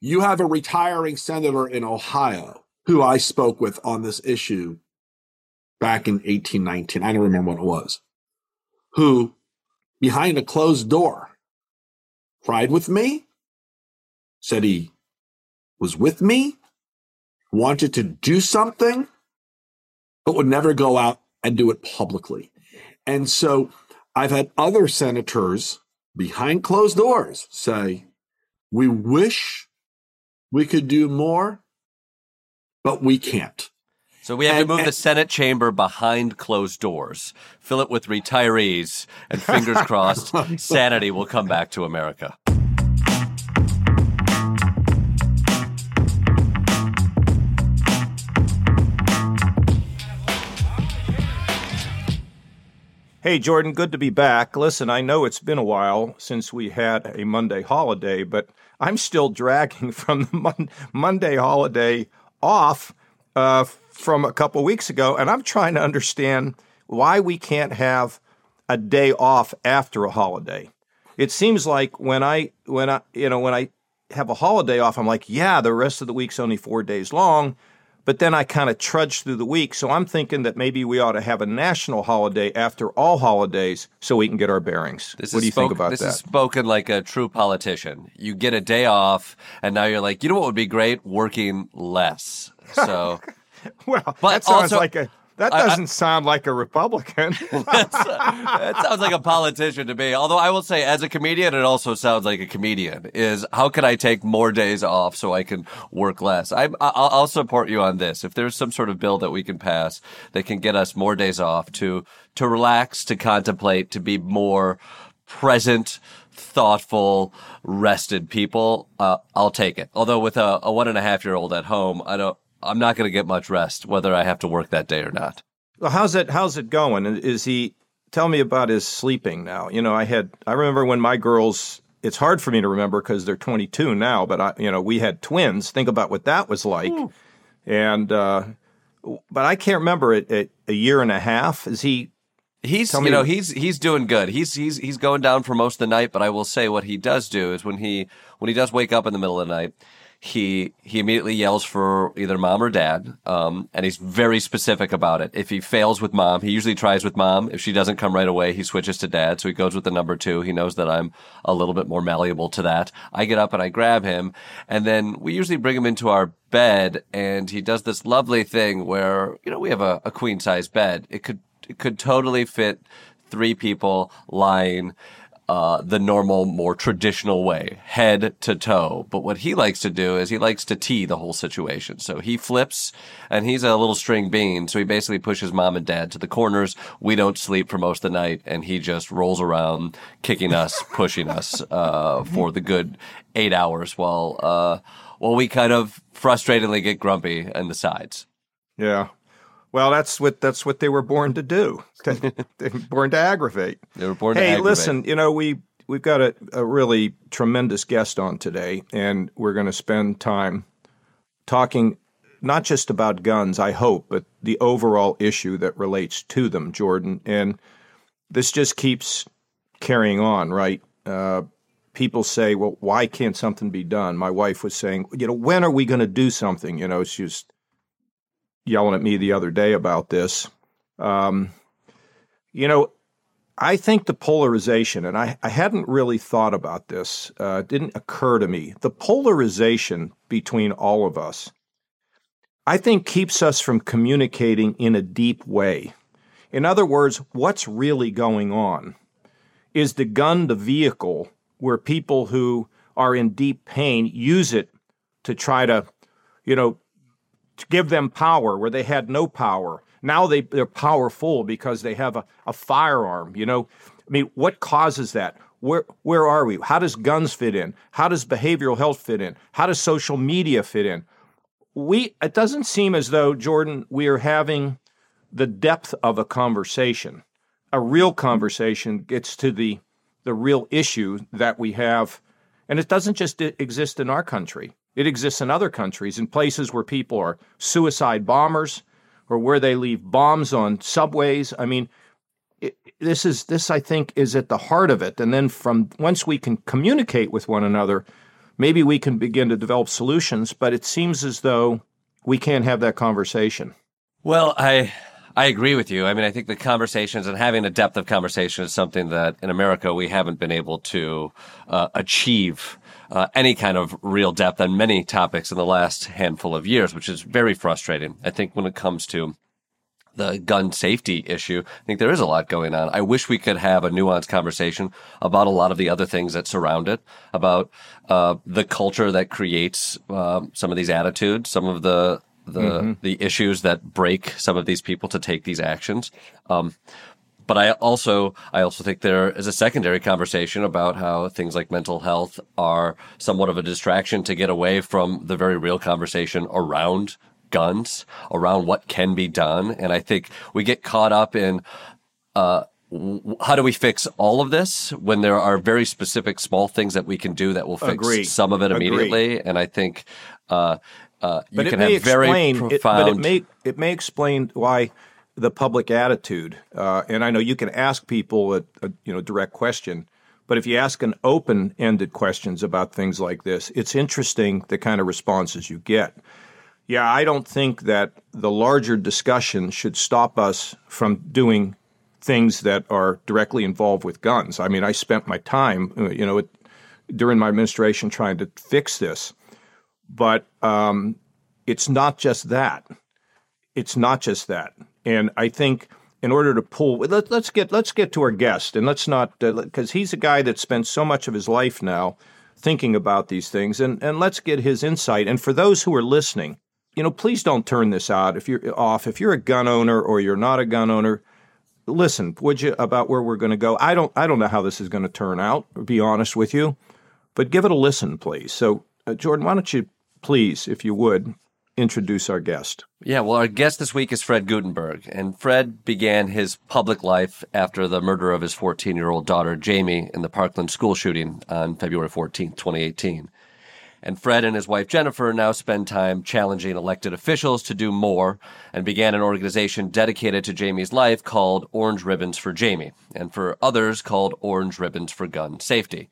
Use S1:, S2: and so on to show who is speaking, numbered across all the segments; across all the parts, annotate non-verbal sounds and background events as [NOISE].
S1: you have a retiring senator in Ohio who I spoke with on this issue back in 1819. I don't remember what it was, who behind a closed door cried with me, said he was with me, wanted to do something, but would never go out and do it publicly. And so I've had other senators behind closed doors say, we wish we could do more, but we can't.
S2: So we have and, to move and, the Senate chamber behind closed doors, fill it with retirees, and fingers [LAUGHS] crossed, sanity will come back to America.
S3: Hey, Jordan, good to be back. Listen, I know it's been a while since we had a Monday holiday, but I'm still dragging [LAUGHS] from the mon- Monday holiday off uh, from a couple weeks ago, and I'm trying to understand why we can't have a day off after a holiday. It seems like when I when I you know when I have a holiday off, I'm like, yeah, the rest of the week's only four days long. But then I kind of trudge through the week. So I'm thinking that maybe we ought to have a national holiday after all holidays so we can get our bearings. This what do you spoke, think about
S2: this
S3: that?
S2: This is spoken like a true politician. You get a day off, and now you're like, you know what would be great? Working less. So. [LAUGHS]
S3: well, but that sounds also, like a that doesn't I, I, sound like a Republican. [LAUGHS]
S2: that sounds like a politician to me. Although I will say, as a comedian, it also sounds like a comedian. Is how can I take more days off so I can work less? I'm, I'll, I'll support you on this. If there's some sort of bill that we can pass that can get us more days off to to relax, to contemplate, to be more present, thoughtful, rested people, uh, I'll take it. Although with a, a one and a half year old at home, I don't. I'm not going to get much rest, whether I have to work that day or not.
S3: Well, how's it? How's it going? Is he? Tell me about his sleeping now. You know, I had. I remember when my girls. It's hard for me to remember because they're 22 now, but I, you know, we had twins. Think about what that was like, Ooh. and uh, but I can't remember it. A, a year and a half. Is he?
S2: He's you know he's he's doing good. He's he's he's going down for most of the night. But I will say what he does do is when he when he does wake up in the middle of the night, he he immediately yells for either mom or dad, um, and he's very specific about it. If he fails with mom, he usually tries with mom. If she doesn't come right away, he switches to dad. So he goes with the number two. He knows that I'm a little bit more malleable to that. I get up and I grab him, and then we usually bring him into our bed, and he does this lovely thing where you know we have a, a queen size bed. It could it could totally fit three people lying uh, the normal, more traditional way, head to toe. But what he likes to do is he likes to tee the whole situation. So he flips and he's a little string bean. So he basically pushes mom and dad to the corners. We don't sleep for most of the night and he just rolls around kicking us, [LAUGHS] pushing us, uh, for the good eight hours while, uh, while we kind of frustratingly get grumpy in the sides.
S3: Yeah. Well, that's what that's what they were born to do. [LAUGHS] they were born to aggravate.
S2: They were born
S3: hey,
S2: to aggravate.
S3: Hey, listen, you know, we we've got a, a really tremendous guest on today, and we're going to spend time talking not just about guns, I hope, but the overall issue that relates to them, Jordan. And this just keeps carrying on, right? Uh, people say, well, why can't something be done? My wife was saying, you know, when are we going to do something? You know, she's yelling at me the other day about this. Um, you know, I think the polarization, and I, I hadn't really thought about this, uh, didn't occur to me. The polarization between all of us, I think, keeps us from communicating in a deep way. In other words, what's really going on? Is the gun the vehicle where people who are in deep pain use it to try to, you know, to give them power where they had no power. Now they, they're powerful because they have a, a firearm. You know, I mean, what causes that? Where, where are we? How does guns fit in? How does behavioral health fit in? How does social media fit in? We, it doesn't seem as though, Jordan, we are having the depth of a conversation. A real conversation gets to the, the real issue that we have. And it doesn't just exist in our country. It exists in other countries, in places where people are suicide bombers or where they leave bombs on subways. I mean, it, this is this I think is at the heart of it. And then from once we can communicate with one another, maybe we can begin to develop solutions, but it seems as though we can't have that conversation.
S2: Well, I I agree with you. I mean, I think the conversations and having a depth of conversation is something that in America we haven't been able to uh, achieve uh, any kind of real depth on many topics in the last handful of years, which is very frustrating. I think when it comes to the gun safety issue, I think there is a lot going on. I wish we could have a nuanced conversation about a lot of the other things that surround it, about uh, the culture that creates uh, some of these attitudes, some of the the mm-hmm. the issues that break some of these people to take these actions. Um, but I also I also think there is a secondary conversation about how things like mental health are somewhat of a distraction to get away from the very real conversation around guns, around what can be done. And I think we get caught up in uh, how do we fix all of this when there are very specific small things that we can do that will fix Agreed. some of it immediately? Agreed. And I think uh, uh, you
S3: but
S2: can
S3: have
S2: very profound.
S3: It, but it may it may explain why the public attitude. Uh, and I know you can ask people a, a you know direct question, but if you ask an open-ended questions about things like this, it's interesting the kind of responses you get. Yeah, I don't think that the larger discussion should stop us from doing things that are directly involved with guns. I mean, I spent my time, uh, you know, it, during my administration trying to fix this, but um, it's not just that. It's not just that. And I think in order to pull, let, us get let's get to our guest, and let's not because uh, he's a guy that spent so much of his life now thinking about these things, and and let's get his insight. And for those who are listening, you know, please don't turn this out if you're off. If you're a gun owner or you're not a gun owner, listen, would you about where we're going to go? I don't I don't know how this is going to turn out. Be honest with you, but give it a listen, please. So, uh, Jordan, why don't you please, if you would, introduce our guest.
S2: Yeah, well, our guest this week is Fred Guttenberg, and Fred began his public life after the murder of his 14 year old daughter, Jaime, in the Parkland school shooting on February 14, 2018. And Fred and his wife Jennifer now spend time challenging elected officials to do more and began an organization dedicated to Jaime's life called Orange Ribbons for Jaime, and for others called Orange Ribbons for Gun Safety.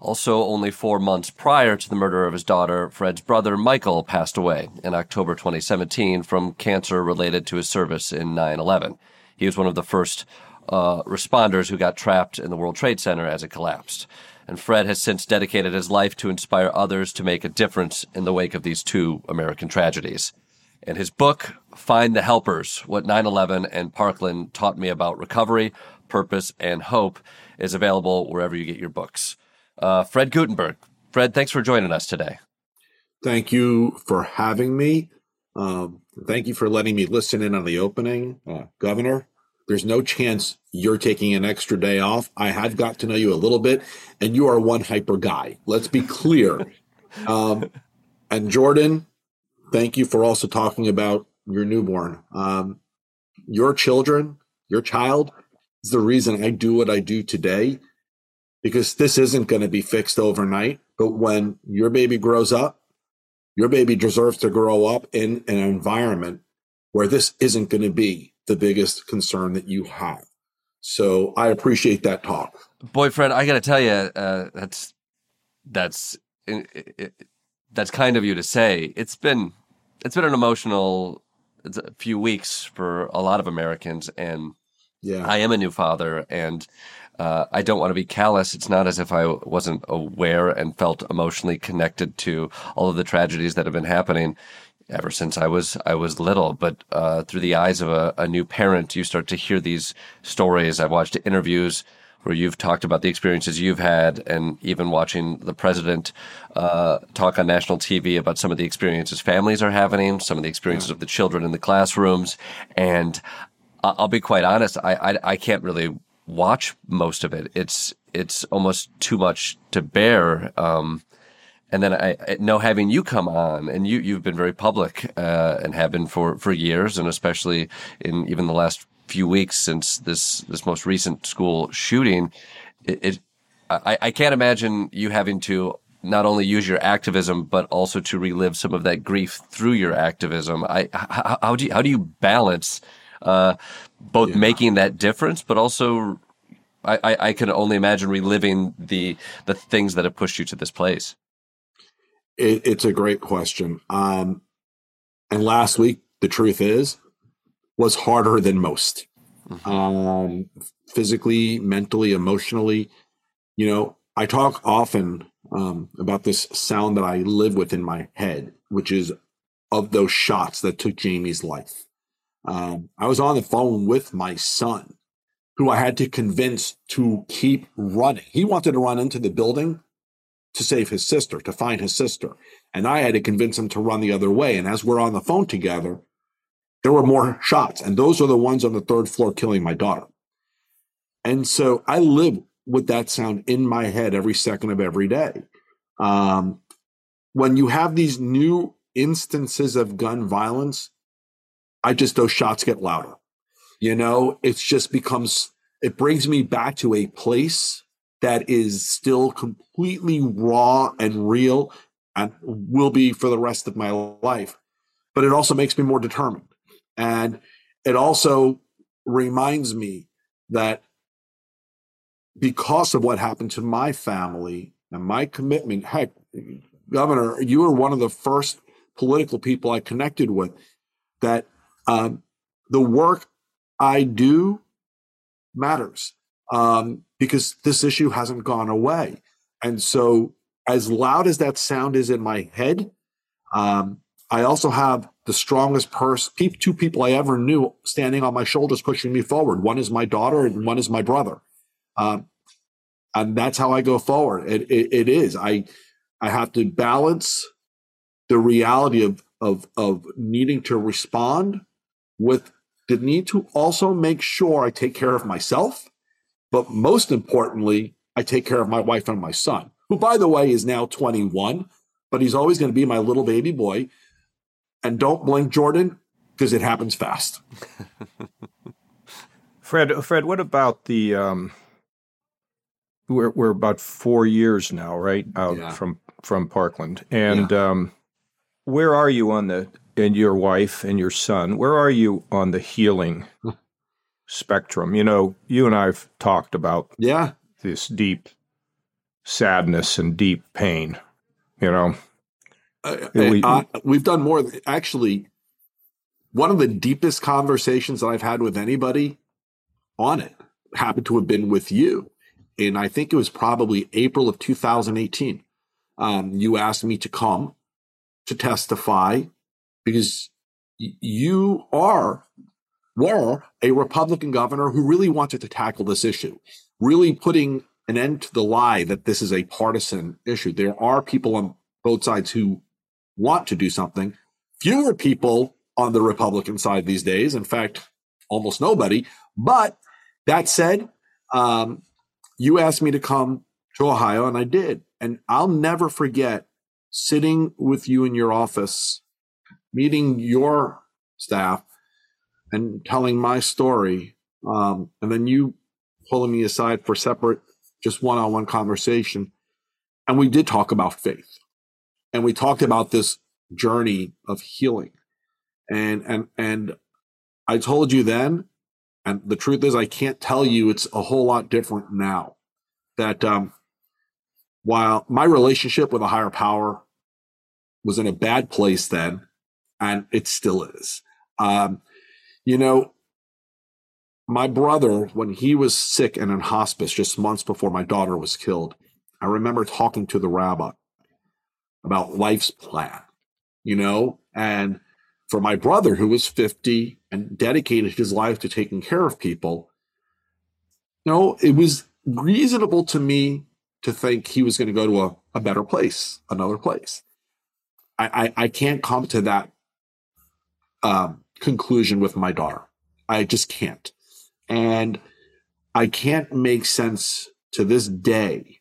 S2: Also, only four months prior to the murder of his daughter, Fred's brother Michael passed away in October 2017 from cancer related to his service in 9 11. He was one of the first uh, responders who got trapped in the World Trade Center as it collapsed. And Fred has since dedicated his life to inspire others to make a difference in the wake of these two American tragedies. And his book, Find the Helpers What 9 11 and Parkland Taught Me About Recovery, Purpose, and Hope, is available wherever you get your books uh, Fred Guttenberg. Fred, thanks for joining us today.
S1: Thank you for having me. Um, thank you for letting me listen in on the opening. Uh, Governor, there's no chance you're taking an extra day off. I have got to know you a little bit, and you are one hyper guy. Let's be clear. [LAUGHS] um, and Jordan, thank you for also talking about your newborn. Um, your children, your child is the reason I do what I do today because this isn't going to be fixed overnight. But when your baby grows up, your baby deserves to grow up in an environment where this isn't going to be the biggest concern that you have. So I appreciate that talk.
S2: Boyfriend, I got to tell you, uh, that's that's it, it, that's kind of you to say. It's been it's been an emotional it's a few weeks for a lot of Americans, and yeah, I am a new father, and uh, I don't want to be callous. It's not as if I wasn't aware and felt emotionally connected to all of the tragedies that have been happening ever since I was I was little. But uh, through the eyes of a, a, new parent, you start to hear these stories. I've watched interviews where you've talked about the experiences you've had, and even watching the president uh, talk on national TV about some of the experiences families are having, some of the experiences of the children in the classrooms, and I'll be quite honest. I, I, I can't really watch most of it. It's it's almost too much to bear. Um, and then I, I, know having you come on, and you you've been very public uh, and have been for for years, and especially in even the last few weeks since this this most recent school shooting. It, it I, I can't imagine you having to not only use your activism but also to relive some of that grief through your activism. I how, how do you, how do you balance uh, both yeah. making that difference, but also I, I, I, can only imagine reliving the the things that have pushed you to this place.
S1: It, it's a great question. Um, and last week, the truth is, was harder than most. Mm-hmm. Um, physically, mentally, emotionally. You know, I talk often um, about this sound that I live with in my head, which is of those shots that took Jaime's life. Um, I was on the phone with my son, who I had to convince to keep running. He wanted to run into the building to save his sister, to find his sister. And I had to convince him to run the other way. And as we're on the phone together, there were more shots. And those are the ones on the third floor killing my daughter. And so I live with that sound in my head every second of every day. Um, when you have these new instances of gun violence, I just, those shots get louder. You know, it's just becomes, it brings me back to a place that is still completely raw and real and will be for the rest of my life. But it also makes me more determined. And it also reminds me that because of what happened to my family and my commitment, heck, Governor, you were one of the first political people I connected with, that um, the work I do matters um, because this issue hasn't gone away. And so, as loud as that sound is in my head, um, I also have the strongest two people I ever knew standing on my shoulders, pushing me forward. One is my daughter, and one is my brother. Um, and that's how I go forward. It, it, it is. I I have to balance the reality of of of needing to respond with the need to also make sure I take care of myself, but most importantly, I take care of my wife and my son, who by the way is now 21, but he's always going to be my little baby boy. And don't blink, Jordan, because it happens fast. [LAUGHS]
S3: Fred, Fred, what about the um, we're we're about four years now, right, out yeah. from from Parkland, and yeah. um, where are you on the and your wife and your son? Where are you on the healing spectrum? You know, you and I've talked about
S1: yeah
S3: this deep sadness and deep pain. You know,
S1: uh, we, uh, we've done more. Actually, one of the deepest conversations that I've had with anybody on it happened to have been with you and I think it was probably April of 2018. Um, you asked me to come to testify because you are were a Republican governor who really wanted to tackle this issue, really putting an end to the lie that this is a partisan issue. There are people on both sides who want to do something. Fewer people on the Republican side these days. In fact, almost nobody. But that said, um, you asked me to come to Ohio, and I did. And I'll never forget sitting with you in your office, meeting your staff, and telling my story. Um, and then you pulling me aside for separate, just one on one conversation. And we did talk about faith. And we talked about this journey of healing. And, and, and I told you then and the truth is, I can't tell you it's a whole lot different now. That um, while my relationship with a higher power was in a bad place then, and it still is. Um, you know, my brother, when he was sick and in hospice just months before my daughter was killed, I remember talking to the rabbi about life's plan, you know, and for my brother who was 50 and dedicated his life to taking care of people, you know, it was reasonable to me to think he was going to go to a, a better place, another place. I, I, I can't come to that um, conclusion with my daughter. I just can't. And I can't make sense to this day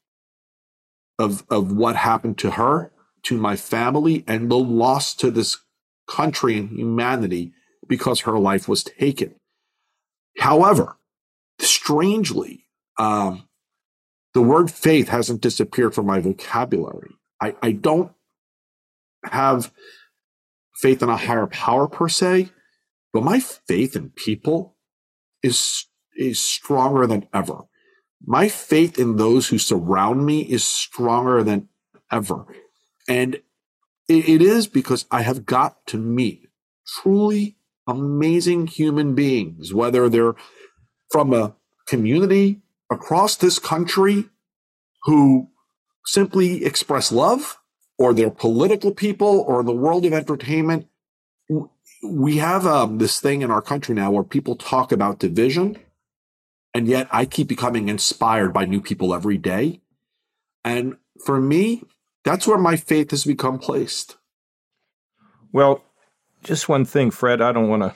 S1: of, of what happened to her, to my family, and the loss to this country and humanity because her life was taken. However, strangely, um, the word faith hasn't disappeared from my vocabulary. I, I don't have faith in a higher power per se, but my faith in people is is stronger than ever. My faith in those who surround me is stronger than ever. And it, it is because I have got to meet truly amazing human beings, whether they're from a community across this country who simply express love or they're political people or in the world of entertainment. We have um, this thing in our country now where people talk about division, and yet I keep becoming inspired by new people every day. And for me, that's where my faith has become placed.
S3: Well, just one thing, Fred. I don't want to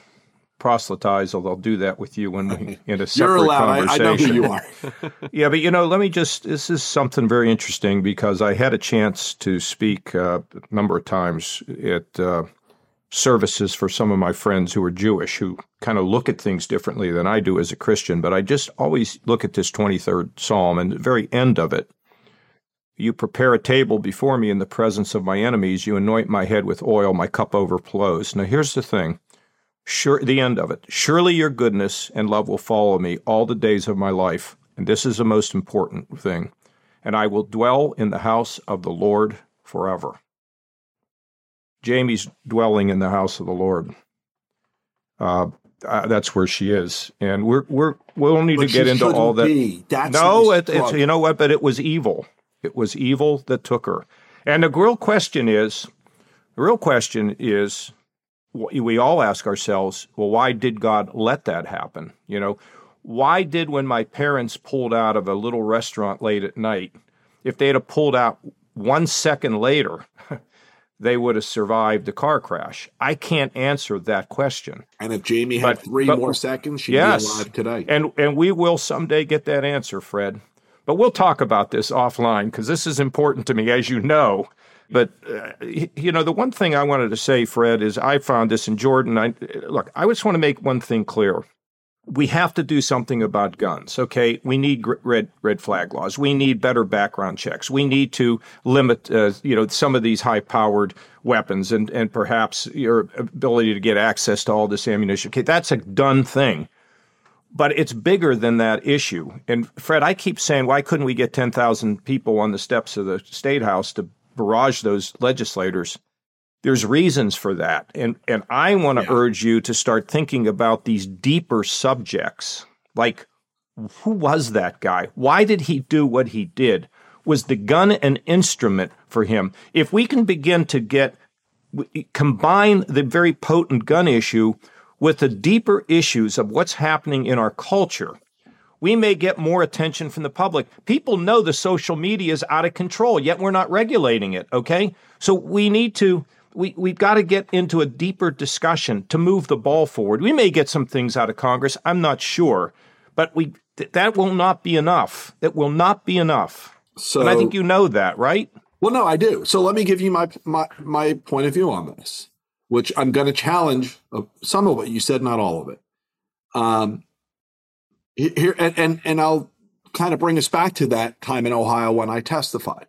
S3: proselytize, although I'll do that with you when we [LAUGHS] in a separate
S1: You're allowed.
S3: conversation.
S1: I, I know who you are. [LAUGHS] [LAUGHS]
S3: yeah, but you know, let me just. This is something very interesting because I had a chance to speak uh, a number of times at uh, services for some of my friends who are Jewish, who kind of look at things differently than I do as a Christian. But I just always look at this 23rd Psalm and the very end of it. You prepare a table before me in the presence of my enemies. You anoint my head with oil. My cup overflows. Now, here's the thing Sure, the end of it. Surely your goodness and love will follow me all the days of my life. And this is the most important thing. And I will dwell in the house of the Lord forever. Jaime's dwelling in the house of the Lord. Uh, uh, that's where she is, and we're we're we'll need
S1: But
S3: to get into all that.
S1: That's
S3: no, it, it's you know what, but it was evil. It was evil that took her. And the real question is, the real question is, we all ask ourselves, well, why did God let that happen? You know, why did when my parents pulled out of a little restaurant late at night, if they'd have pulled out one second later, [LAUGHS] they would have survived the car crash? I can't answer that question.
S1: And if Jaime had
S3: But-
S1: three
S3: but-
S1: more seconds, she'd
S3: Yes.
S1: be alive today.
S3: And and we will someday get that answer, Fred. But we'll talk about this offline because this is important to me, as you know. But uh, you know, the one thing I wanted to say, Fred, is I found this in Jordan. I look, I just want to make one thing clear. We have to do something about guns. Okay, we need red red flag laws. We need better background checks. We need to limit, uh, you know, some of these high powered weapons and and perhaps your ability to get access to all this ammunition. Okay, that's a done thing but it's bigger than that issue. And Fred, I keep saying, why couldn't we get 10,000 people on the steps of the state house to barrage those legislators? There's reasons for that. And, and I want to
S1: Yeah.
S3: urge you to start thinking about these deeper subjects. Like, who was that guy? Why did he do what he did? Was the gun an instrument for him? If we can begin to get combine the very potent gun issue with the deeper issues of what's happening in our culture, we may get more attention from the public. People know the social media is out of control, yet we're not regulating it, okay? So we need to we, we've got to get into a deeper discussion to move the ball forward. We may get some things out of Congress, I'm not sure, but we th- that will not be enough. That will not be enough.
S1: so
S3: and I think you know that, right?
S1: Well, no, I do. So let me give you my my my point of view on this, which I'm going to challenge uh, some of what you said, not all of it. Um, here and and and I'll kind of bring us back to that time in Ohio when I testified.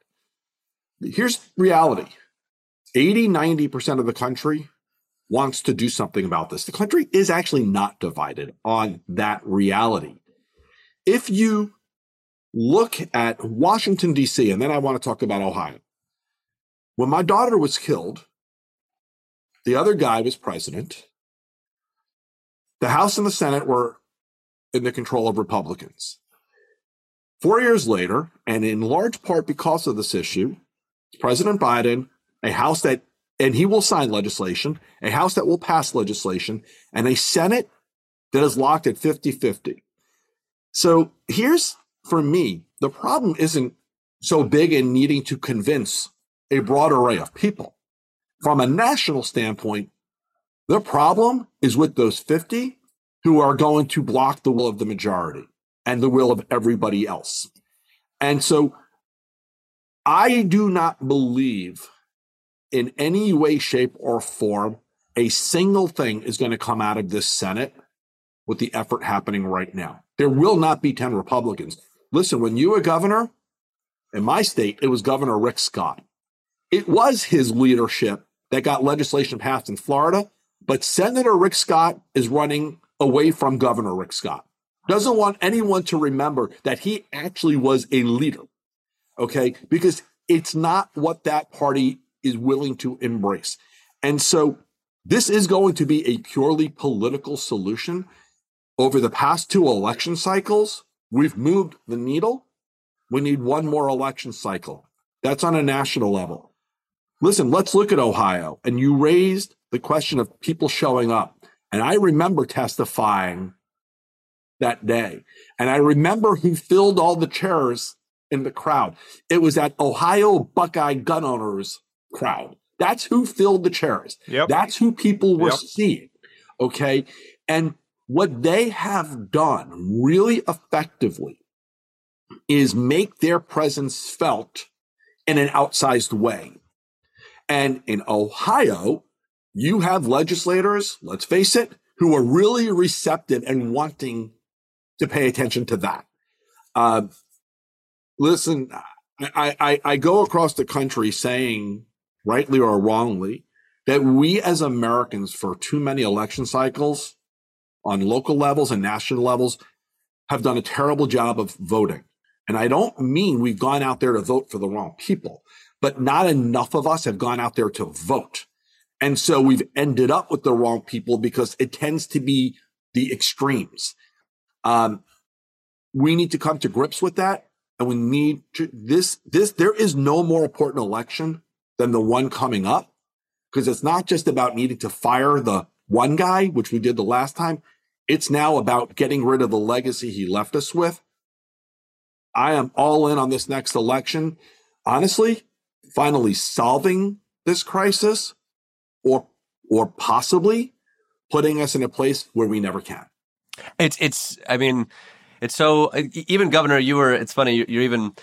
S1: Here's reality: 80, 90 percent of the country wants to do something about this. The country is actually not divided on that reality. If you look at Washington, D.C., and then I want to talk about Ohio. When my daughter was killed, the other guy was president. The House and the Senate were in the control of Republicans. Four years later, and in large part because of this issue, President Biden, a House that, and he will sign legislation, a House that will pass legislation, and a Senate that is locked at 50 50. So here's for me, the problem isn't so big in needing to convince a broad array of people. From a national standpoint, the problem is with those 50 who are going to block the will of the majority and the will of everybody else. And so I do not believe in any way, shape, or form a single thing is going to come out of this Senate with the effort happening right now. There will not be 10 Republicans. Listen, when you were governor in my state, it was Governor Rick Scott. It was his leadership that got legislation passed in Florida, but Senator Rick Scott is running away from Governor Rick Scott. Doesn't want anyone to remember that he actually was a leader. Okay. Because it's not what that party is willing to embrace. And so this is going to be a purely political solution. Over the past two election cycles, we've moved the needle. We need one more election cycle. That's on a national level. Listen, let's look at Ohio. And you raised the question of people showing up. And I remember testifying that day. And I remember who filled all the chairs in the crowd. It was that Ohio Buckeye gun owners crowd. That's who filled the chairs. Yep. That's who people were yep. seeing. Okay. And what they have done really effectively is make their presence felt in an outsized way. And in Ohio, you have legislators, let's face it, who are really receptive and wanting to pay attention to that. Uh, listen, I, I, I go across the country saying, rightly or wrongly, that we as Americans, for too many election cycles on local levels and national levels, have done a terrible job of voting. And I don't mean we've gone out there to vote for the wrong people, but not enough of us have gone out there to vote. And so we've ended up with the wrong people because it tends to be the extremes. Um, we need to come to grips with that. And we need to, this, this, there is no more important election than the one coming up because it's not just about needing to fire the one guy, which we did the last time. It's now about getting rid of the legacy he left us with. I am all in on this next election. Honestly, finally solving this crisis or, or possibly putting us in a place where we never can.
S2: It's, it's, I mean, it's so, even Governor, you were, it's funny, you're even,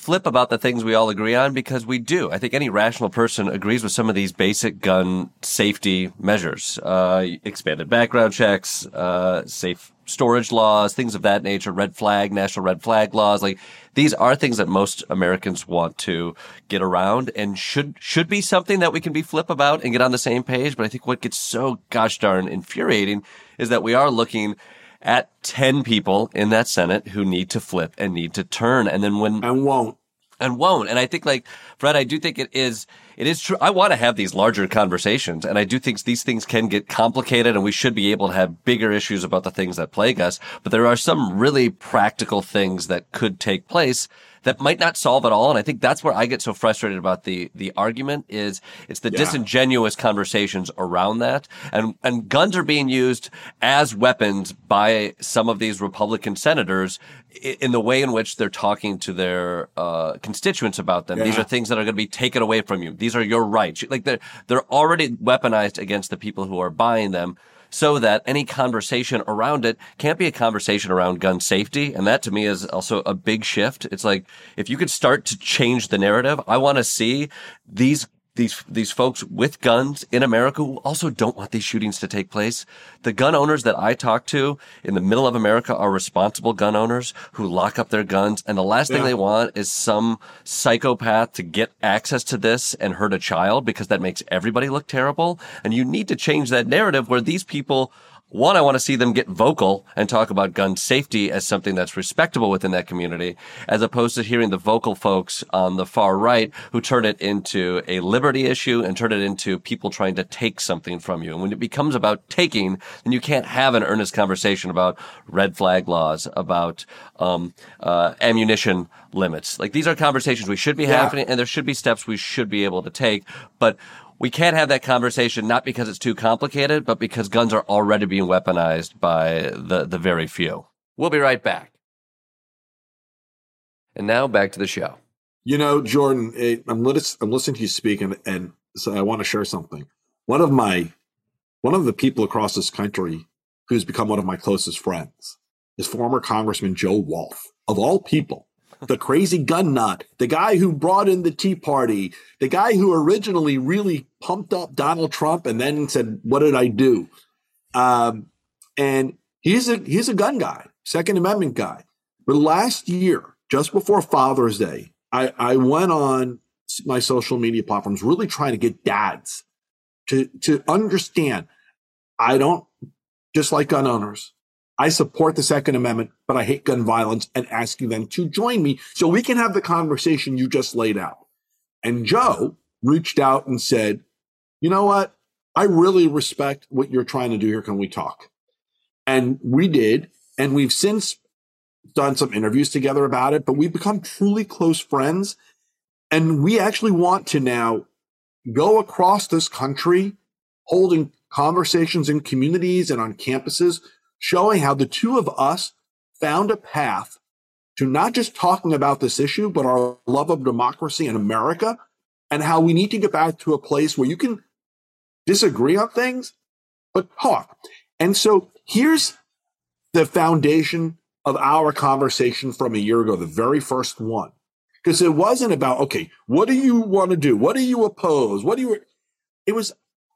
S2: flip about the things we all agree on because we do. I think any rational person agrees with some of these basic gun safety measures, uh, expanded background checks, uh, safe storage laws, things of that nature, red flag, national red flag laws. Like these are things that most Americans want to get around and should, should be something that we can be flip about and get on the same page. But I think what gets so gosh darn infuriating is that we are looking at 10 people in that Senate who need to flip and need to turn. And then when.
S1: And won't.
S2: And won't. And I think like, Fred, I do think it is, it is true. I want to have these larger conversations. And I do think these things can get complicated and we should be able to have bigger issues about the things that plague us. But there are some really practical things that could take place that might not solve it all. And I think that's where I get so frustrated about the, the argument is it's the yeah. disingenuous conversations around that. And, and guns are being used as weapons by some of these Republican senators in the way in which they're talking to their uh, constituents about them. Yeah. These are things that are going to be taken away from you. These are your rights. Like they're they're already weaponized against the people who are buying them so that any conversation around it can't be a conversation around gun safety. And that to me is also a big shift. It's like, if you could start to change the narrative, I want to see these these these folks with guns in America who also don't want these shootings to take place. The gun owners that I talk to in the middle of America are responsible gun owners who lock up their guns and the last yeah. thing they want is some psychopath to get access to this and hurt a child because that makes everybody look terrible. And you need to change that narrative where these people one, I want to see them get vocal and talk about gun safety as something that's respectable within that community, as opposed to hearing the vocal folks on the far right who turn it into a liberty issue and turn it into people trying to take something from you. And when it becomes about taking, then you can't have an earnest conversation about red flag laws, about um, uh, ammunition limits. Like these are conversations we should be yeah. having, and there should be steps we should be able to take. But we can't have that conversation not because it's too complicated, but because guns are already being weaponized by the, the very few. We'll be right back. And now back to the show.
S1: You know, Jordan, I'm, I'm listening to you speak, and, and so I want to share something. One of my, one of the people across this country who's become one of my closest friends is former Congressman Joe Walsh, of all people the crazy gun nut, the guy who brought in the Tea Party, the guy who originally really pumped up Donald Trump and then said, "What did I do?" Um, and he's a he's a gun guy, Second Amendment guy. But last year, just before Father's Day, I, I went on my social media platforms, really trying to get dads to to understand. I don't just like gun owners. I support the Second Amendment, but I hate gun violence and asking them to join me so we can have the conversation you just laid out. And Joe reached out and said, you know what? I really respect what you're trying to do here. Can we talk? And we did. And we've since done some interviews together about it, but we've become truly close friends. And we actually want to now go across this country holding conversations in communities and on campuses, showing how the two of us found a path to not just talking about this issue, but our love of democracy in America and how we need to get back to a place where you can disagree on things, but talk. And so here's the foundation of our conversation from a year ago, the very first one. Because it wasn't about, okay, what do you want to do? What do you oppose? What do you, it was,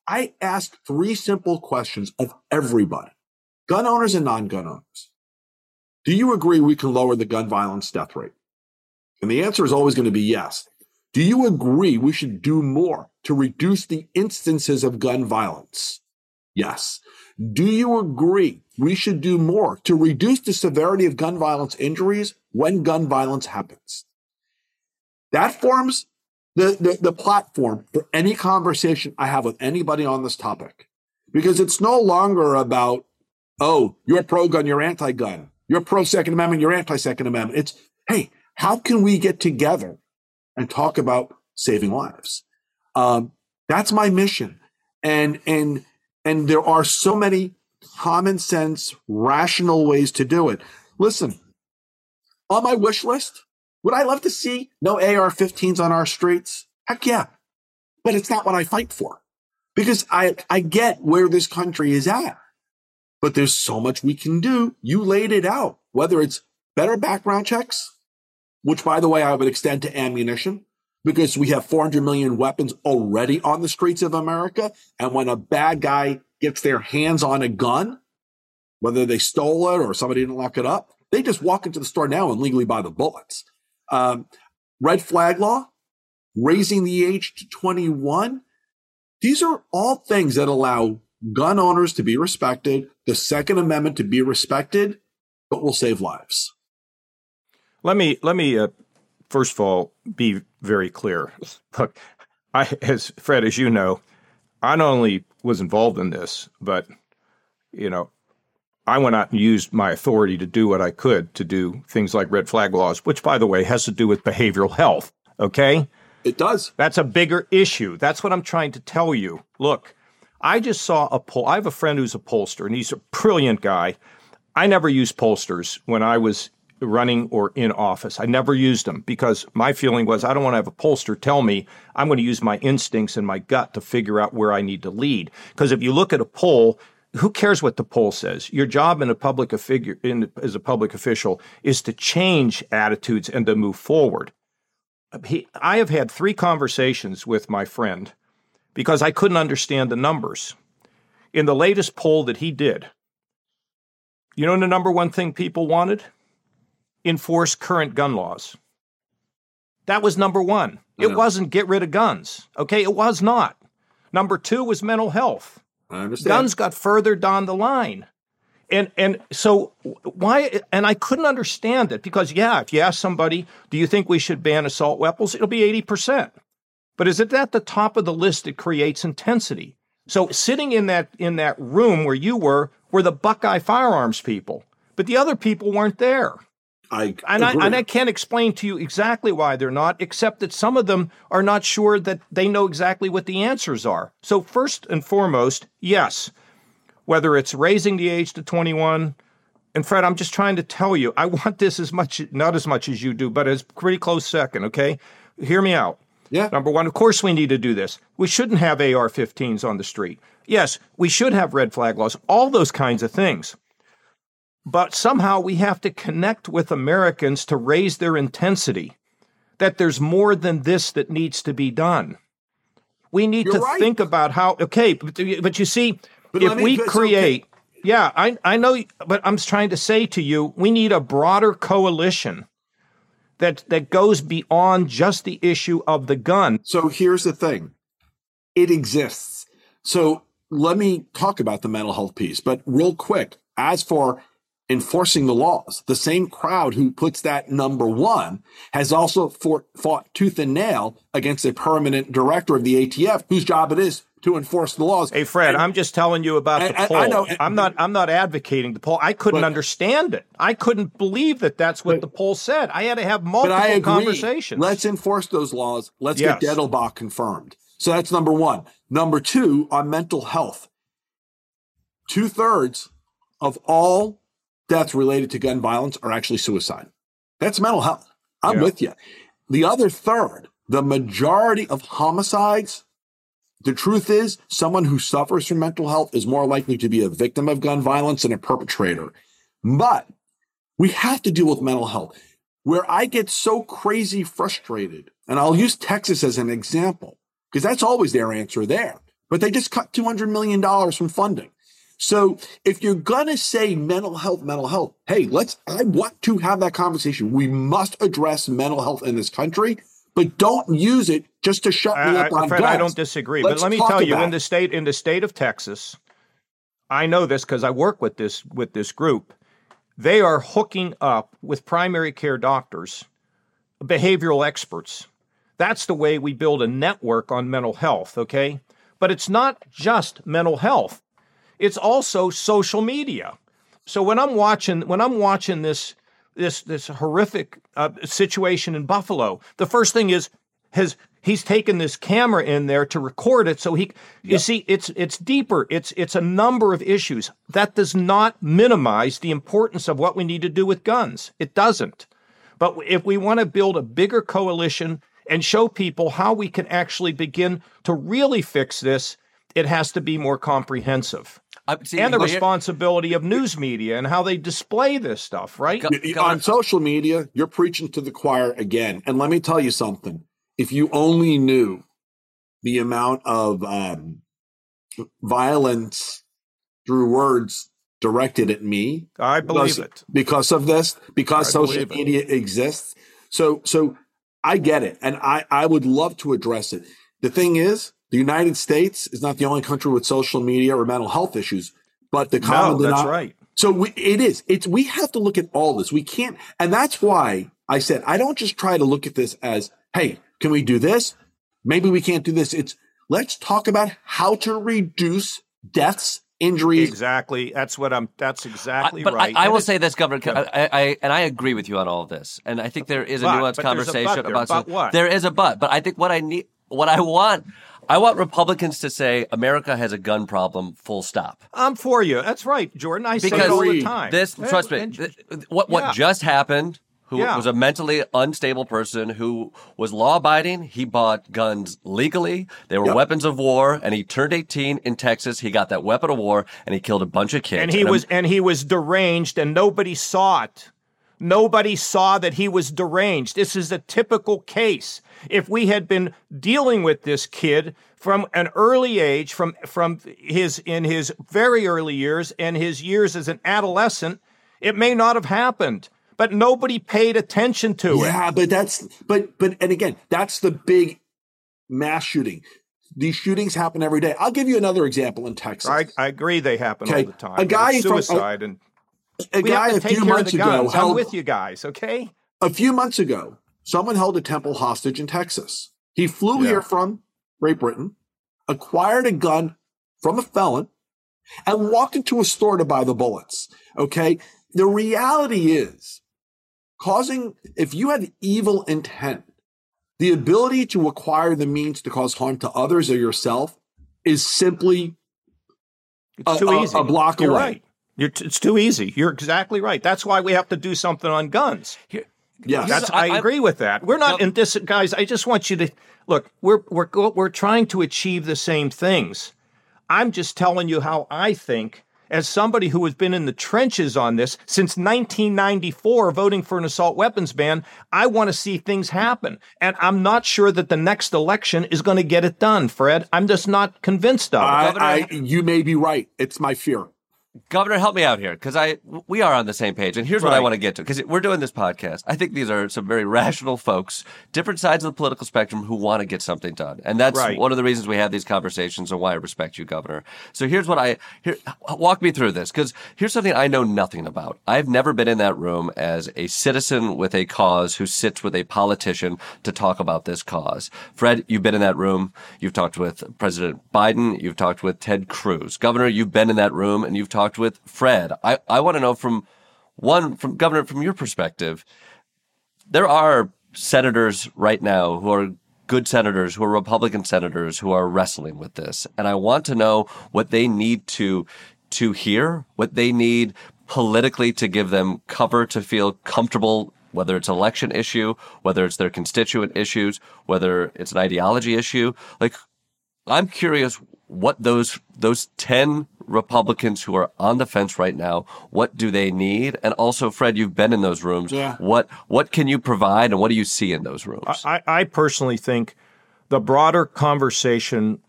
S1: I asked three simple questions of everybody, gun owners and non gun owners. Do you agree we can lower the gun violence death rate? And the answer is always going to be yes. Do you agree we should do more to reduce the instances of gun violence? Yes. Do you agree we should do more to reduce the severity of gun violence injuries when gun violence happens? That forms the, the, the, platform for any conversation I have with anybody on this topic. Because it's no longer about, oh, you're pro gun, you're anti gun, you're pro Second Amendment, you're anti Second Amendment. It's, hey, how can we get together and talk about saving lives? Um, that's my mission. And, and, and there are so many common sense, rational ways to do it. Listen, on my wish list, would I love to see no AR 15s on our streets? Heck yeah. But it's not what I fight for because I, I get where this country is at. But there's so much we can do. You laid it out, whether it's better background checks, which by the way, I would extend to ammunition because we have 400 million weapons already on the streets of America. And when a bad guy gets their hands on a gun, whether they stole it or somebody didn't lock it up, they just walk into the store now and legally buy the bullets. Um, red flag law, raising the age to 21. These are all things that allow gun owners to be respected, the Second Amendment to be respected, but will save lives.
S3: Let me let me uh, first of all be very clear. [LAUGHS] Look, I as Fred, as you know, I not only was involved in this, but you know, I went out and used my authority to do what I could to do things like red flag laws, which, by the way, has to do with behavioral health. Okay?
S1: It does.
S3: That's a bigger issue. That's what I'm trying to tell you. Look, I just saw a poll. I have a friend who's a pollster, and he's a brilliant guy. I never used pollsters when I was running or in office. I never used them because my feeling was I don't want to have a pollster tell me I'm going to use my instincts and my gut to figure out where I need to lead. Because if you look at a poll, who cares what the poll says? Your job in a public figure in, as a public official is to change attitudes and to move forward. He, I have had three conversations with my friend because I couldn't understand the numbers. In the latest poll that he did, you know the number one thing people wanted? Enforce current gun laws. That was number one. It wasn't get rid of guns. Okay, it was not. Number two was mental health.
S1: I understand.
S3: Guns got further down the line. And and so why and I couldn't understand it because yeah, if you ask somebody, do you think we should ban assault weapons? It'll be 80%. But is it at the top of the list that creates intensity? So sitting in that in that room where you were were the Buckeye firearms people, but the other people weren't there.
S1: I
S3: and I, and I can't explain to you exactly why they're not, except that some of them are not sure that they know exactly what the answers are. So, first and foremost, yes, whether it's raising the age to 21, and Fred, I'm just trying to tell you, I want this as much, not as much as you do, but as pretty close second, okay? Hear me out.
S1: Yeah.
S3: Number one, of course we need to do this. We shouldn't have AR 15s on the street. Yes, we should have red flag laws, all those kinds of things. But somehow we have to connect with Americans to raise their intensity that there's more than this that needs to be done. We need
S1: You're
S3: to
S1: right.
S3: think about how, okay, but, but you see,
S1: But
S3: if we create,
S1: okay.
S3: yeah, I, I know, but I'm trying to say to you, we need a broader coalition that, that goes beyond just the issue of the gun.
S1: So here's the thing it exists. So let me talk about the mental health piece, but real quick, as for enforcing the laws. The same crowd who puts that number one has also fought, fought tooth and nail against a permanent director of the ATF whose job it is to enforce the laws.
S3: Hey, Fred, and, I'm just telling you about the poll. I, I know, I'm not. I'm not advocating the poll. I couldn't but, understand it. I couldn't believe that that's what but, the poll said. I had to have multiple conversations.
S1: Let's enforce those laws. Let's yes. get Dettelbach confirmed. So that's number one. Number two, on mental health. Two thirds of all deaths related to gun violence are actually suicide. That's mental health. I'm yeah. with you. The other third, the majority of homicides, the truth is someone who suffers from mental health is more likely to be a victim of gun violence than a perpetrator. But we have to deal with mental health. Where I get so crazy frustrated, and I'll use Texas as an example, because that's always their answer there. But they just cut $200 million from funding. So if you're going to say mental health, mental health, hey, let's, I want to have that conversation. We must address mental health in this country, but don't use it just to shut me up on
S3: Fred, guns. I don't disagree. Let's but let me tell you, in the state, in the state of Texas, I know this because I work with this, with this group. They are hooking up with primary care doctors, behavioral experts. That's the way we build a network on mental health, okay? But it's not just mental health it's also social media. So when I'm watching when I'm watching this this this horrific uh, situation in Buffalo, the first thing is has he's taken this camera in there to record it so he you yep. see it's it's deeper. It's it's a number of issues. That does not minimize the importance of what we need to do with guns. It doesn't. But if we want to build a bigger coalition and show people how we can actually begin to really fix this it has to be more comprehensive see, and the responsibility of news media and how they display this stuff, right? Go,
S1: go on, on social media, you're preaching to the choir again. And let me tell you something: if you only knew the amount of um, violence through words directed at me,
S3: I believe
S1: because,
S3: it
S1: because of this, because I social media it. exists. So, so I get it, and I I would love to address it. The thing is, the United States is not the only country with social media or mental health issues, but the common
S3: no, that's right.
S1: So we, it is. It's we have to look at all this. We can't, and that's why I said I don't just try to look at this as, hey, can we do this? Maybe we can't do this. It's let's talk about how to reduce deaths injuries.
S3: Exactly. That's what I'm. That's exactly
S2: but
S3: right.
S2: I, I will say this, Governor. Yeah. I, I, and I agree with you on all of this. And I think there is a but, nuanced but conversation
S3: a
S2: about,
S3: about what.
S2: There is a but, but I think what I need, what I want I want Republicans to say America has a gun problem. Full stop.
S3: I'm for you. That's right, Jordan. I because say it all the time.
S2: This, trust me, what what yeah. just happened. Who yeah. was a mentally unstable person who was law abiding. He bought guns legally. They were yep. weapons of war, and he turned 18 in Texas. He got that weapon of war, and he killed a bunch of kids.
S3: And he and was and he was deranged, and nobody saw it. Nobody saw that he was deranged. This is a typical case if we had been dealing with this kid from an early age, from from his in his very early years and his years as an adolescent, it may not have happened. But nobody paid attention to
S1: yeah, it. Yeah, but that's but but and again, that's the big mass shooting. These shootings happen every day. I'll give you another example in Texas.
S3: I, I agree they happen okay. all the time. A guy oh, suicide from, a,
S1: and a guy a few months ago.
S3: Held, I'm with you guys, okay?
S1: A few months ago, someone held a temple hostage in Texas. He flew yeah. here from Great Britain, acquired a gun from a felon, and walked into a store to buy the bullets. Okay. The reality is causing, if you had evil intent, the ability to acquire the means to cause harm to others or yourself is simply
S3: it's a, too easy.
S1: a, block
S3: You're
S1: away.
S3: Right. It's too easy. You're exactly right. That's why we have to do something on guns.
S1: Here, Yes,
S3: That's, I, I, agree with that. We're not no, in this, guys. I just want you to look. We're we're we're trying to achieve the same things. I'm just telling you how I think, as somebody who has been in the trenches on this since 1994, voting for an assault weapons ban. I want to see things happen, and I'm not sure that the next election is going to get it done. Fred, I'm just not convinced of it.
S1: I, I, you may be right. It's my fear.
S2: Governor, help me out here because I we are on the same page, and here's what I want to get to because we're doing this podcast. I think these are some very rational folks, different sides of the political spectrum, who want to get something done, and that's
S3: Right.
S2: one of the reasons we have these conversations and why I respect you, Governor. So here's what I here walk me through this because here's something I know nothing about. I've never been in that room as a citizen with a cause who sits with a politician to talk about this cause. Fred, you've been in that room. You've talked with President Biden. You've talked with Ted Cruz. Governor, you've been in that room and you've talked with Fred. I, I want to know from one, from Governor, from your perspective, there are senators right now who are good senators, who are Republican senators who are wrestling with this. And I want to know what they need to, to hear, what they need politically to give them cover to feel comfortable, whether it's election issue, whether it's their constituent issues, whether it's an ideology issue. Like, I'm curious what those those 10 Republicans who are on the fence right now, what do they need? And also, Fred, you've been in those rooms.
S1: Yeah.
S2: What what can you provide and what do you see in those rooms?
S3: I, I personally think the broader conversation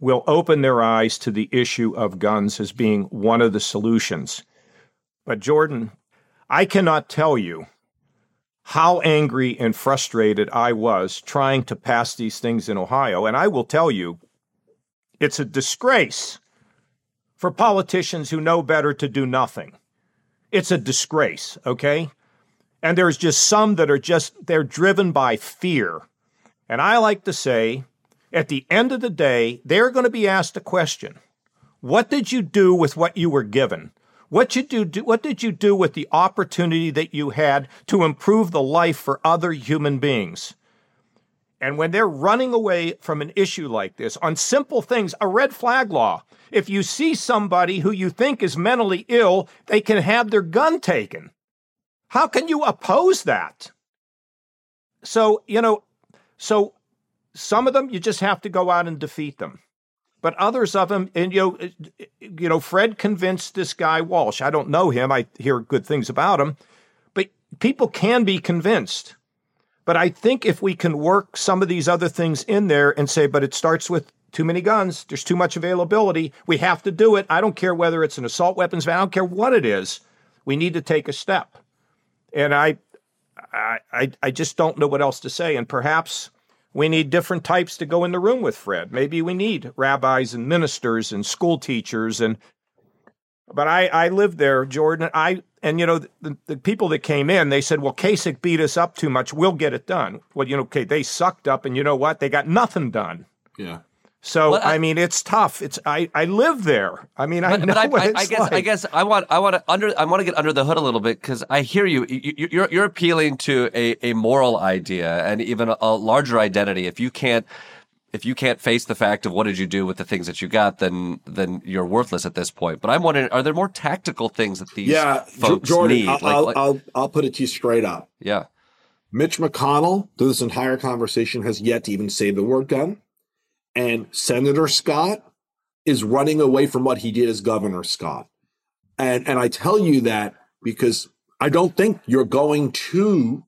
S3: will open their eyes to the issue of guns as being one of the solutions. But, Jordan, I cannot tell you how angry and frustrated I was trying to pass these things in Ohio. And I will tell you, it's a disgrace for politicians who know better to do nothing. It's a disgrace, okay? And there's just some that are just, they're driven by fear. And I like to say, at the end of the day, they're going to be asked a question What did you do with what you were given? What, you do, do, what did you do with the opportunity that you had to improve the life for other human beings? And when they're running away from an issue like this on simple things, a red flag law, if you see somebody who you think is mentally ill, they can have their gun taken. How can you oppose that? So, you know, so some of them you just have to go out and defeat them. But others of them, and you know, eh, you know, Fred convinced this guy Walsh. I don't know him. I hear good things about him, but people can be convinced. But I think if we can work some of these other things in there and say, but it starts with too many guns, there's too much availability, we have to do it. I don't care whether it's an assault weapons ban, I don't care what it is. We need to take a step. And I, I, I, just don't know what else to say. And perhaps we need different types to go in the room with Fred. Maybe we need rabbis and ministers and school teachers and but I, I lived there, Jordan. I and you know the, the people that came in, they said, "Well, Kasich beat us up too much. We'll get it done." Well, you know, okay, they sucked up, and you know what? They got nothing done.
S1: Yeah.
S3: So
S2: Well, I-
S3: I, mean, it's tough. It's I I live there. I mean, I
S2: But,
S3: know
S2: but I,
S3: what
S2: I,
S3: it's
S2: I guess
S3: like.
S2: I guess I want I want to under I want to get under the hood a little bit because I hear you. You- you. You're you're appealing to a, a moral idea and even a, a larger identity. If you can't if you can't face the fact of what did you do with the things that you got, then then you're worthless at this point. But I'm wondering, are there more tactical things that these
S1: Yeah,
S2: folks
S1: Jordan,
S2: need?
S1: I'll,
S2: Like-
S1: I'll,
S2: like-
S1: I'll, I'll put it to you straight up.
S2: yeah,
S1: Mitch McConnell, through this entire conversation, has yet to even say the word gun. And Senator Scott is running away from what he did as Governor Scott. And and I tell you that because I don't think you're going to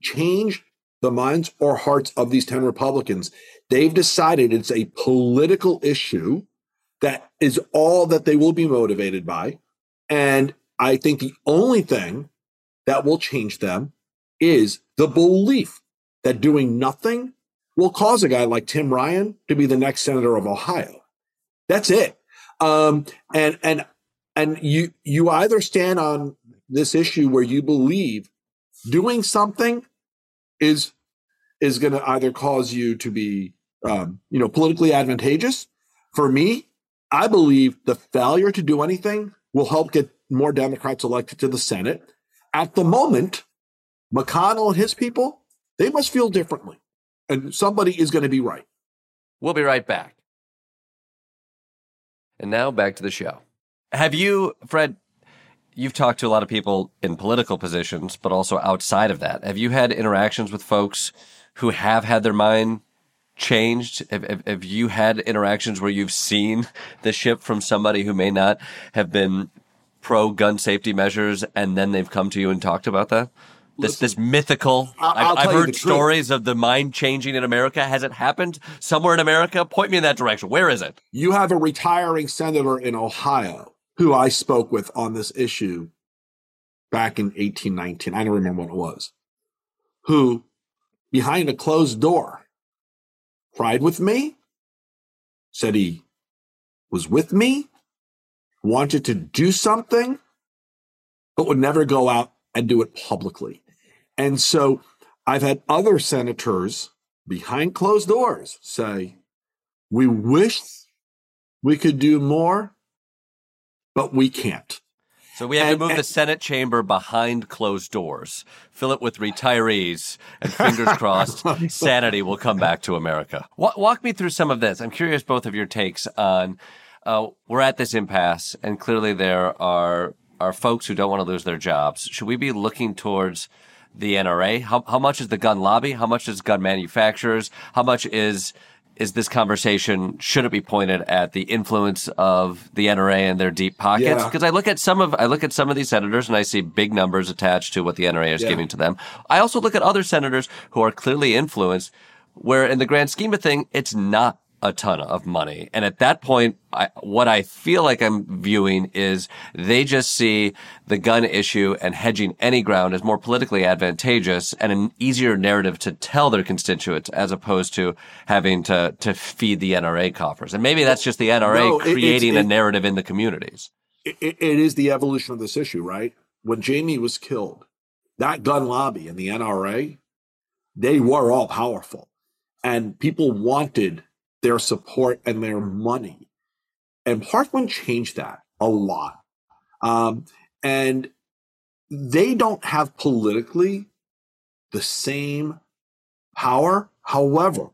S1: change the minds or hearts of these 10 Republicans. They've decided it's a political issue that is all that they will be motivated by. And I think the only thing that will change them is the belief that doing nothing will cause a guy like Tim Ryan to be the next senator of Ohio. That's it. Um, and and and you you either stand on this issue where you believe doing something is is going to either cause you to be um, you know politically advantageous. For me, I believe the failure to do anything will help get more Democrats elected to the Senate. At the moment, McConnell and his people, they must feel differently. And somebody is going to be right.
S2: we'll be right back. And now back to the show. Have you, Fred? You've talked to a lot of people in political positions, but also outside of that. Have you had interactions with folks who have had their mind changed? Have, have, have you had interactions where you've seen [LAUGHS] the ship from somebody who may not have been pro gun safety measures, and then they've come to you and talked about that? This this mythical.
S1: I'll-
S2: I've,
S1: I'll
S2: I've heard stories of the mind changing in America. Has it happened somewhere in America? Point me in that direction. Where is it?
S1: You have a retiring senator in Ohio who I spoke with on this issue back in 1819, I don't remember what it was, who behind a closed door cried with me, said he was with me, wanted to do something, but would never go out and do it publicly. And so I've had other senators behind closed doors say, we wish we could do more, but we can't.
S2: So we have and, to move and, the Senate chamber behind closed doors, fill it with retirees, and fingers [LAUGHS] crossed, sanity will come back to America. Walk, walk, me through some of this. I'm curious both of your takes on. Uh, we're at this impasse, and clearly there are are folks who don't want to lose their jobs. Should we be looking towards the NRA? How, how much is the gun lobby? How much is gun manufacturers? How much is is this conversation should it be pointed at the influence of the NRA and their deep pockets? Because yeah. I look at some of I look at some of these senators and I see big numbers attached to what the NRA is yeah. giving to them. I also look at other senators who are clearly influenced, where in the grand scheme of thing, it's not a ton of money. And at that point, I, what I feel like I'm viewing is they just see the gun issue and hedging any ground as more politically advantageous and an easier narrative to tell their constituents as opposed to having to, to feed the NRA coffers. And maybe that's just the NRA no, creating it, a narrative in the communities.
S1: It, it is the evolution of this issue, right? When Jaime was killed, that gun lobby and the NRA, they were all powerful and people wanted their support and their money. And Parkland changed that a lot. Um, and they don't have politically the same power. However,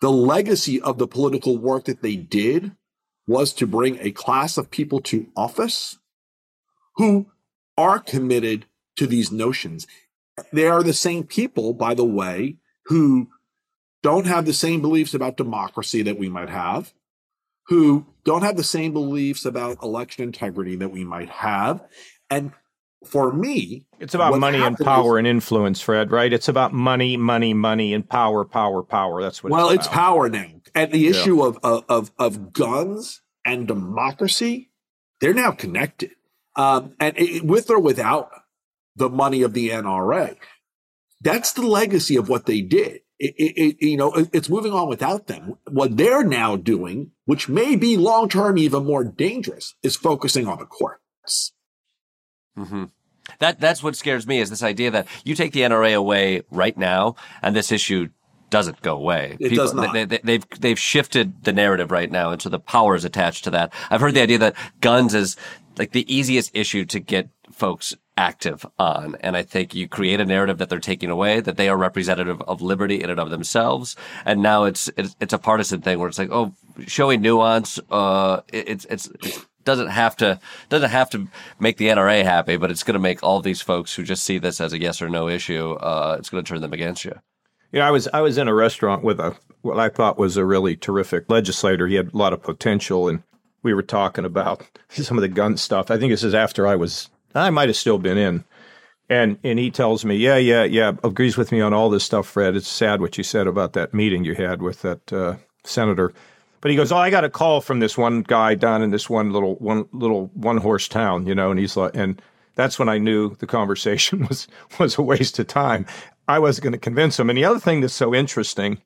S1: the legacy of the political work that they did was to bring a class of people to office who are committed to these notions. They are the same people, by the way, who don't have the same beliefs about democracy that we might have, who don't have the same beliefs about election integrity that we might have. And for me,
S3: it's about money and power is, and influence, Fred, right? It's about money, money, money, and power, power, power. That's what
S1: well,
S3: it's,
S1: it's power now. And the issue yeah. of, of, of guns and democracy, they're now connected. Um, and it, with or without the money of the NRA, that's the legacy of what they did it, it, you know, it's moving on without them. What they're now doing, which may be long term even more dangerous, is focusing on the courts.
S2: Mm-hmm. That that's what scares me is this idea that you take the NRA away right now, and this issue doesn't go away.
S1: It People, does not.
S2: They, they, they've they've shifted the narrative right now into the powers attached to that. I've heard the idea that guns is like the easiest issue to get folks active on. And I think you create a narrative that they're taking away, that they are representative of liberty in and of themselves. And now it's, it's, it's a partisan thing where it's like, oh, showing nuance, uh, it's, it's, it's doesn't have to doesn't have to make the NRA happy, but it's going to make all these folks who just see this as a yes or no issue. Uh, it's going to turn them against you.
S3: You know, I was I was in a restaurant with a what I thought was a really terrific legislator. He had a lot of potential, and we were talking about [LAUGHS] some of the gun stuff. I think this is after I was I might have still been in. And and he tells me, yeah, yeah, yeah, agrees with me on all this stuff, Fred. It's sad what you said about that meeting you had with that uh, senator. But he goes, oh, I got a call from this one guy down in this one little one little one horse town, you know, and he's like, and that's when I knew the conversation [LAUGHS] was was a waste of time. I wasn't going to convince him. And the other thing that's so interesting,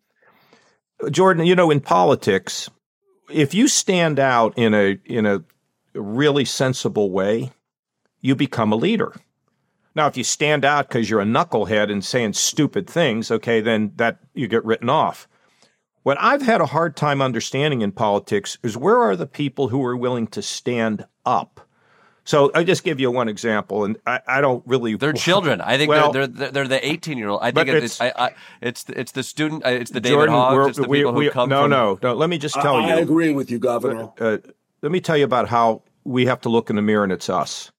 S3: Jordan, you know, in politics, if you stand out in a in a really sensible way, you become a leader. Now, if you stand out because you're a knucklehead and saying stupid things, okay, then that you get written off. What I've had a hard time understanding in politics is where are the people who are willing to stand up? So I just give you one example, and I, I don't really.
S2: They're [LAUGHS] children. I think well, they're, they're, they're the eighteen year old. I think it's it's, I, I, it's it's the student. Uh, it's the David Jordan, Hogg. It's the we, people we, who come.
S3: No,
S2: from,
S3: no, no. Let me just tell
S1: I,
S3: you.
S1: I agree with you, Governor. Uh, uh,
S3: let me tell you about how we have to look in the mirror, and it's us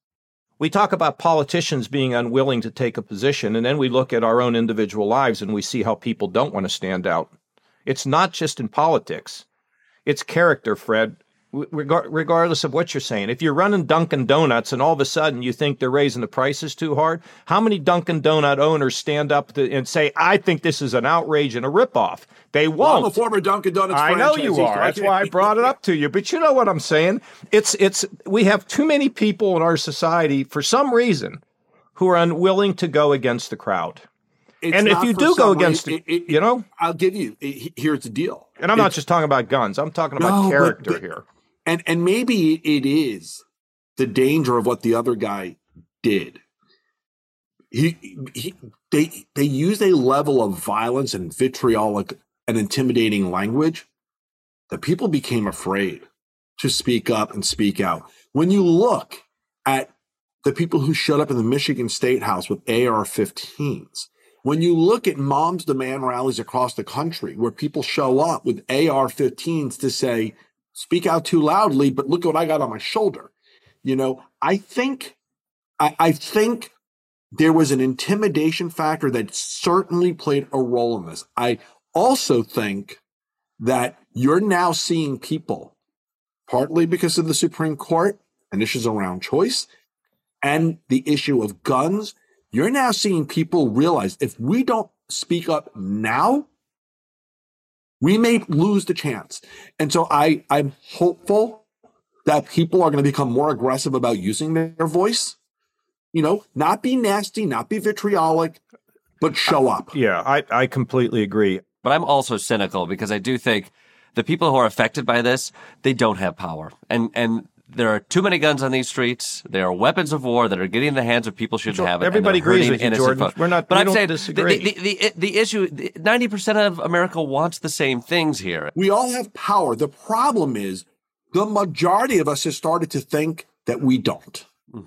S3: we talk about politicians being unwilling to take a position, and then we look at our own individual lives and we see how people don't want to stand out. It's not just in politics, it's character, Fred. Regardless of what you're saying. If you're running Dunkin' Donuts and all of a sudden you think they're raising the prices too hard, how many Dunkin' Donut owners stand up to, and say, "I think this is an outrage and a ripoff"? They won't. Well,
S1: I'm a former Dunkin' Donuts.
S3: I know you are. That's why I brought it [LAUGHS] up to you. But you know what I'm saying? It's it's we have too many people in our society for some reason who are unwilling to go against the crowd. It's and if you do go against it, it, it, you know,
S1: I'll give you. here's the deal.
S3: And I'm not just talking about guns. I'm talking about no, character but, here.
S1: And and maybe it is the danger of what the other guy did. He, he they they used a level of violence and vitriolic and intimidating language that people became afraid to speak up and speak out. When you look at the people who showed up in the Michigan State House with AR-15s, when you look at moms demand rallies across the country where people show up with AR-15s to say, speak out too loudly, but look what I got on my shoulder. You know, I think, I, I think there was an intimidation factor that certainly played a role in this. I also think that you're now seeing people, partly because of the Supreme Court and issues around choice and the issue of guns, you're now seeing people realize if we don't speak up now, we may lose the chance. And so I, I'm hopeful that people are going to become more aggressive about using their voice. You know, not be nasty, not be vitriolic, but show up.
S3: Yeah, I, I completely agree.
S2: But I'm also cynical because I do think the people who are affected by this, they don't have power. And and there are too many guns on these streets. There are weapons of war that are getting in the hands of people shouldn't have it.
S3: Everybody agrees with you, Jordan. Folks. We're not. But we I'm saying disagree.
S2: The, the, the, the issue: ninety percent of America wants the same things here.
S1: We all have power. The problem is the majority of us has started to think that we don't. Hmm.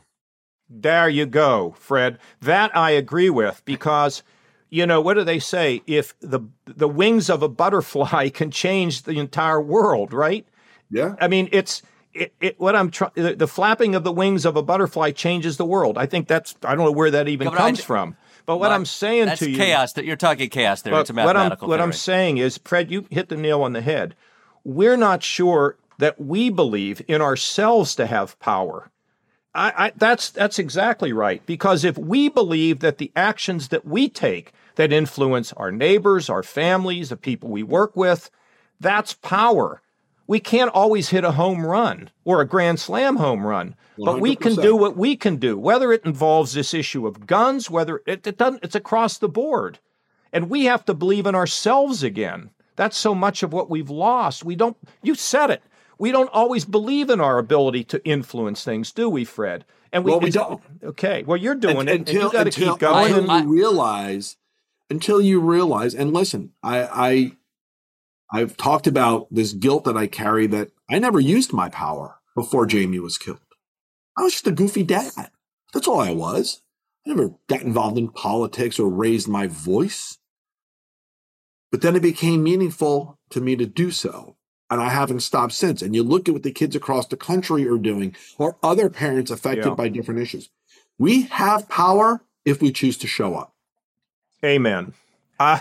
S3: There you go, Fred. That I agree with because you know what do they say? If the the wings of a butterfly [LAUGHS] can change the entire world, right?
S1: Yeah.
S3: I mean, it's it, it, what I'm trying, the, the, flapping of the wings of a butterfly changes the world. I think that's, I don't know where that even comes from. But what I'm saying
S2: to
S3: you,
S2: chaos. That you're talking chaos there. It's a mathematical.
S3: What I'm, what I'm saying is, Fred, you hit the nail on the head. We're not sure that we believe in ourselves to have power. I, I, that's that's exactly right. Because if we believe that the actions that we take that influence our neighbors, our families, the people we work with, that's power we can't always hit a home run or a grand slam home run, 100%. but we can do what we can do, whether it involves this issue of guns, whether it, it doesn't, it's across the board. And we have to believe in ourselves again. That's so much of what we've lost. We don't, you said it. We don't always believe in our ability to influence things, do we, Fred?
S1: And we, well, we don't.
S3: Okay. Well, you're doing and, it. Until, you got to keep going.
S1: Until you realize, until you realize, and listen, I, I I've talked about this guilt that I carry that I never used my power before Jaime was killed. I was just a goofy dad. That's all I was. I never got involved in politics or raised my voice. But then it became meaningful to me to do so. And I haven't stopped since. And you look at what the kids across the country are doing or other parents affected yeah. by different issues. We have power if we choose to show up.
S3: Amen. Uh,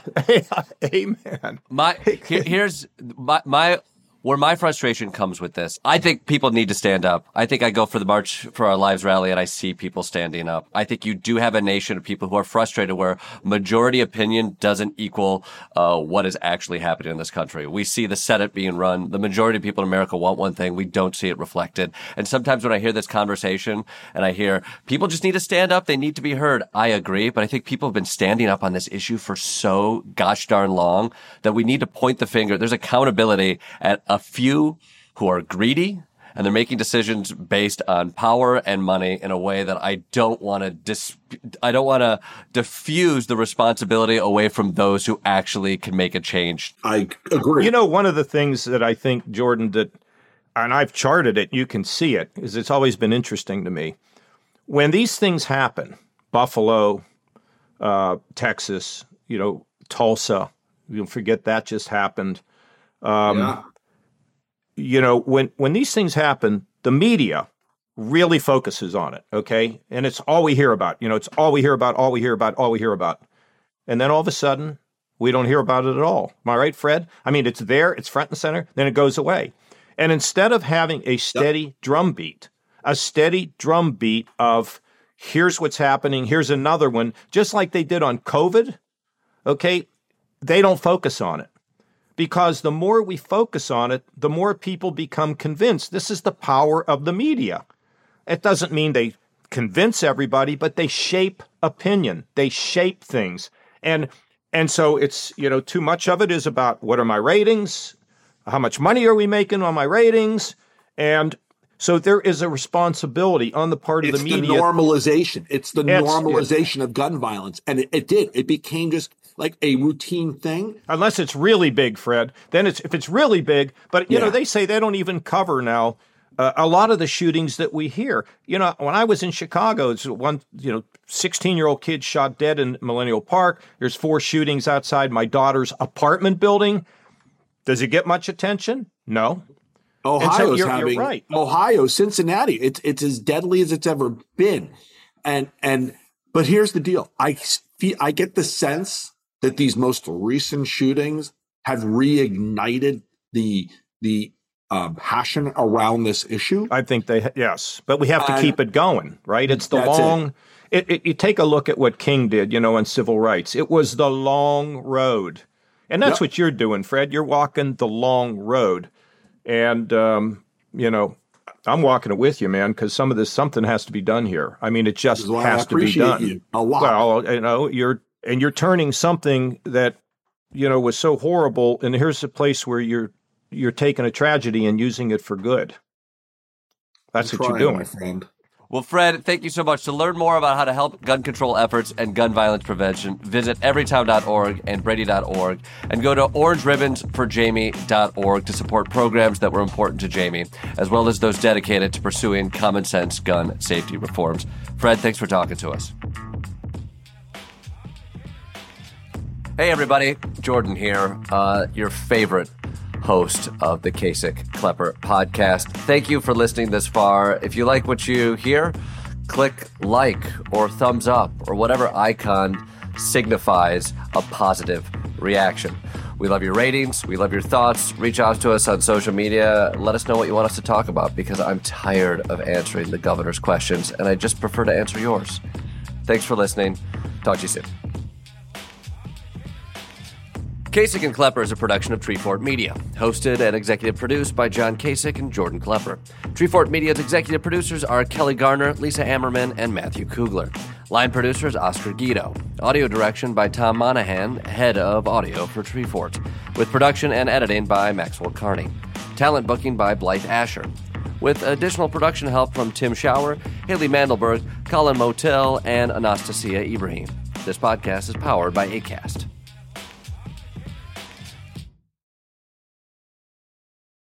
S3: [LAUGHS] amen.
S2: My here's my my where my frustration comes with this, I think people need to stand up. I think I go for the March for Our Lives rally and I see people standing up. I think you do have a nation of people who are frustrated where majority opinion doesn't equal uh, what is actually happening in this country. We see the Senate being run. The majority of people in America want one thing. We don't see it reflected. And sometimes when I hear this conversation and I hear people just need to stand up, they need to be heard. I agree, but I think people have been standing up on this issue for so gosh darn long that we need to point the finger. There's accountability at a few who are greedy and they're making decisions based on power and money in a way that I don't want to dis- I don't want to diffuse the responsibility away from those who actually can make a change.
S1: I agree.
S3: You know, one of the things that I think Jordan that and I've charted it, you can see it, is it's always been interesting to me. When these things happen, Buffalo, uh, Texas, you know, Tulsa, you don't forget that just happened. Um, yeah you know, when when these things happen, the media really focuses on it, okay? And it's all we hear about. You know, it's all we hear about, all we hear about, all we hear about. And then all of a sudden, we don't hear about it at all. Am I right, Fred? I mean, it's there, it's front and center, then it goes away. And instead of having a steady yep. drumbeat, a steady drumbeat of here's what's happening, here's another one, just like they did on COVID, okay, they don't focus on it. Because the more we focus on it, the more people become convinced. This is the power of the media. It doesn't mean they convince everybody, but they shape opinion. They shape things. And and so it's, you know, too much of it is about what are my ratings? How much money are we making on my ratings? And so there is a responsibility on the part of
S1: it's
S3: the media.
S1: It's the normalization. It's the it's, normalization of gun violence. And it, it, did. It became just like a routine thing.
S3: Unless it's really big, Fred. Then it's if it's really big. But you yeah. know, they say they don't even cover now uh, a lot of the shootings that we hear. You know, when I was in Chicago, it's one, you know, 16 year old kid shot dead in Millennium Park. There's four shootings outside my daughter's apartment building. Does it get much attention? No.
S1: Ohio's so you're, having you're right. Ohio, Cincinnati. It's it's as deadly as it's ever been, and and but here's the deal. I feel, I get the sense that these most recent shootings have reignited the the um, passion around this issue.
S3: I think they, yes, but we have to and keep it going, right? It's the long. It. It, it, you take a look at what King did, you know, in civil rights. It was the long road, and that's yep. what you're doing, Fred. You're walking the long road, and um, you know, I'm walking it with you, man, because some of this something has to be done here. I mean, it just has to be done.
S1: You a lot.
S3: Well, you know, you're and you're turning something that you know was so horrible, and here's a place where you're you're taking a tragedy and using it for good. That's I'm what trying, you're doing, my
S1: friend.
S2: Well, Fred, thank you so much. To learn more about how to help gun control efforts and gun violence prevention, visit everytown.org and brady.org and go to orangeribbonsforjaime.org to support programs that were important to Jaime, as well as those dedicated to pursuing common sense gun safety reforms. Fred, thanks for talking to us. Hey, everybody. Jordan here, uh, your favorite host of the Kasich Klepper podcast. Thank you for listening this far. If you like what you hear, click like or thumbs up or whatever icon signifies a positive reaction. We love your ratings. We love your thoughts. Reach out to us on social media. Let us know what you want us to talk about because I'm tired of answering the governor's questions and I just prefer to answer yours. Thanks for listening. Talk to you soon. Kasich and Klepper is a production of Treefort Media, hosted and executive produced by John Kasich and Jordan Klepper. Treefort Media's executive producers are Kelly Garner, Lisa Ammerman, and Matthew Kugler. Line producers Oscar Guido. Audio direction by Tom Monahan, head of audio for Treefort, with production and editing by Maxwell Carney. Talent booking by Blythe Asher. With additional production help from Tim Shower, Haley Mandelberg, Colin Motel, and Anastasia Ibrahim. This podcast is powered by ACAST.